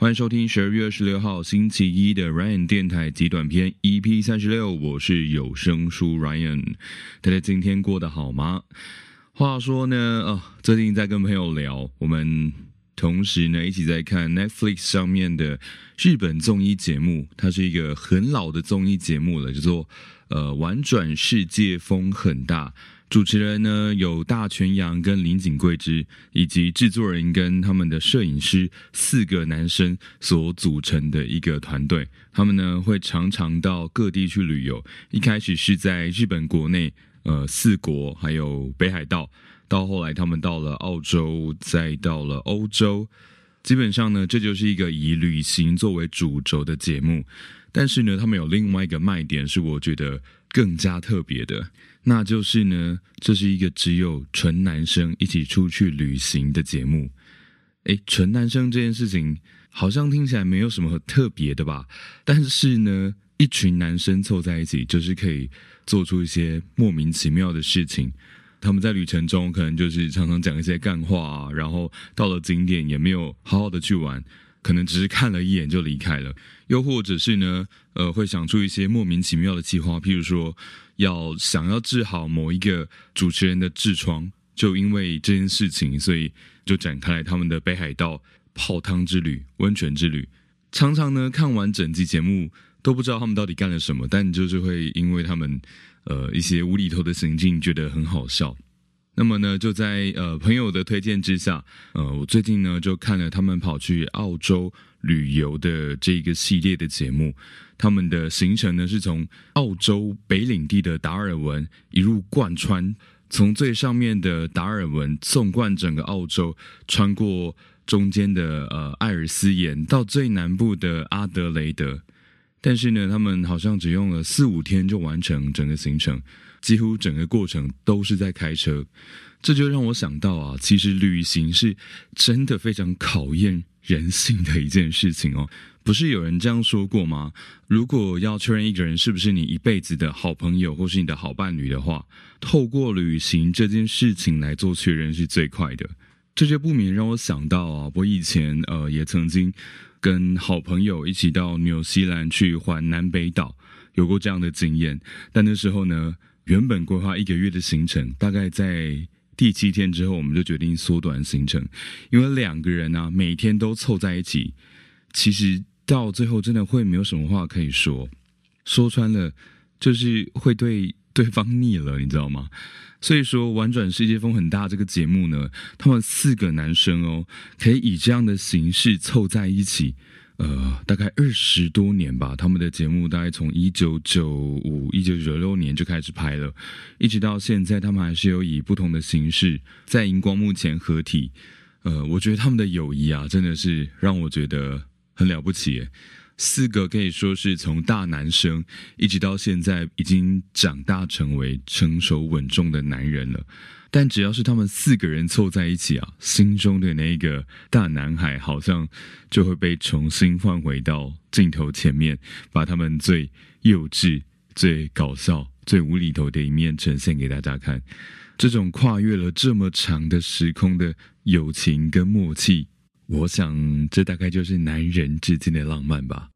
欢迎收听十二月二十六号星期一的 Ryan 电台极短篇 EP 三十六，我是有声书 Ryan。大家今天过得好吗？话说呢，哦，最近在跟朋友聊，我们同时呢一起在看 Netflix 上面的日本综艺节目，它是一个很老的综艺节目了，叫做呃玩转世界风很大。主持人呢有大泉洋跟林井贵之，以及制作人跟他们的摄影师四个男生所组成的一个团队。他们呢会常常到各地去旅游。一开始是在日本国内，呃四国还有北海道，到后来他们到了澳洲，再到了欧洲。基本上呢，这就是一个以旅行作为主轴的节目。但是呢，他们有另外一个卖点，是我觉得更加特别的。那就是呢，这是一个只有纯男生一起出去旅行的节目。诶，纯男生这件事情好像听起来没有什么特别的吧？但是呢，一群男生凑在一起，就是可以做出一些莫名其妙的事情。他们在旅程中可能就是常常讲一些干话啊，然后到了景点也没有好好的去玩，可能只是看了一眼就离开了。又或者是呢，呃，会想出一些莫名其妙的计划，譬如说。要想要治好某一个主持人的痔疮，就因为这件事情，所以就展开来他们的北海道泡汤之旅、温泉之旅。常常呢，看完整集节目都不知道他们到底干了什么，但就是会因为他们呃一些无厘头的行径觉得很好笑。那么呢，就在呃朋友的推荐之下，呃，我最近呢就看了他们跑去澳洲旅游的这个系列的节目。他们的行程呢，是从澳洲北领地的达尔文一路贯穿，从最上面的达尔文纵贯整个澳洲，穿过中间的呃艾尔斯岩，到最南部的阿德雷德。但是呢，他们好像只用了四五天就完成整个行程，几乎整个过程都是在开车。这就让我想到啊，其实旅行是真的非常考验人性的一件事情哦。不是有人这样说过吗？如果要确认一个人是不是你一辈子的好朋友或是你的好伴侣的话，透过旅行这件事情来做确认是最快的。这就不免让我想到啊，我以前呃也曾经跟好朋友一起到纽西兰去环南北岛，有过这样的经验。但那时候呢，原本规划一个月的行程，大概在第七天之后，我们就决定缩短行程，因为两个人呢每天都凑在一起，其实。到最后真的会没有什么话可以说，说穿了就是会对对方腻了，你知道吗？所以说，玩转世界风很大这个节目呢，他们四个男生哦，可以以这样的形式凑在一起，呃，大概二十多年吧。他们的节目大概从一九九五、一九九六年就开始拍了，一直到现在，他们还是有以不同的形式在荧光幕前合体。呃，我觉得他们的友谊啊，真的是让我觉得。很了不起，四个可以说是从大男生一直到现在已经长大成为成熟稳重的男人了。但只要是他们四个人凑在一起啊，心中的那个大男孩好像就会被重新换回到镜头前面，把他们最幼稚、最搞笑、最无厘头的一面呈现给大家看。这种跨越了这么长的时空的友情跟默契。我想，这大概就是男人之间的浪漫吧。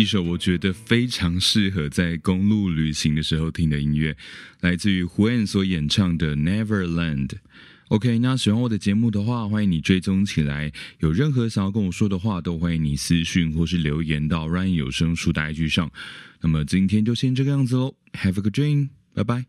一首我觉得非常适合在公路旅行的时候听的音乐，来自于胡彦所演唱的《Neverland》。OK，那喜欢我的节目的话，欢迎你追踪起来。有任何想要跟我说的话，都欢迎你私讯或是留言到 Ryan 有声书的 IG 上。那么今天就先这个样子喽，Have a good dream，拜拜。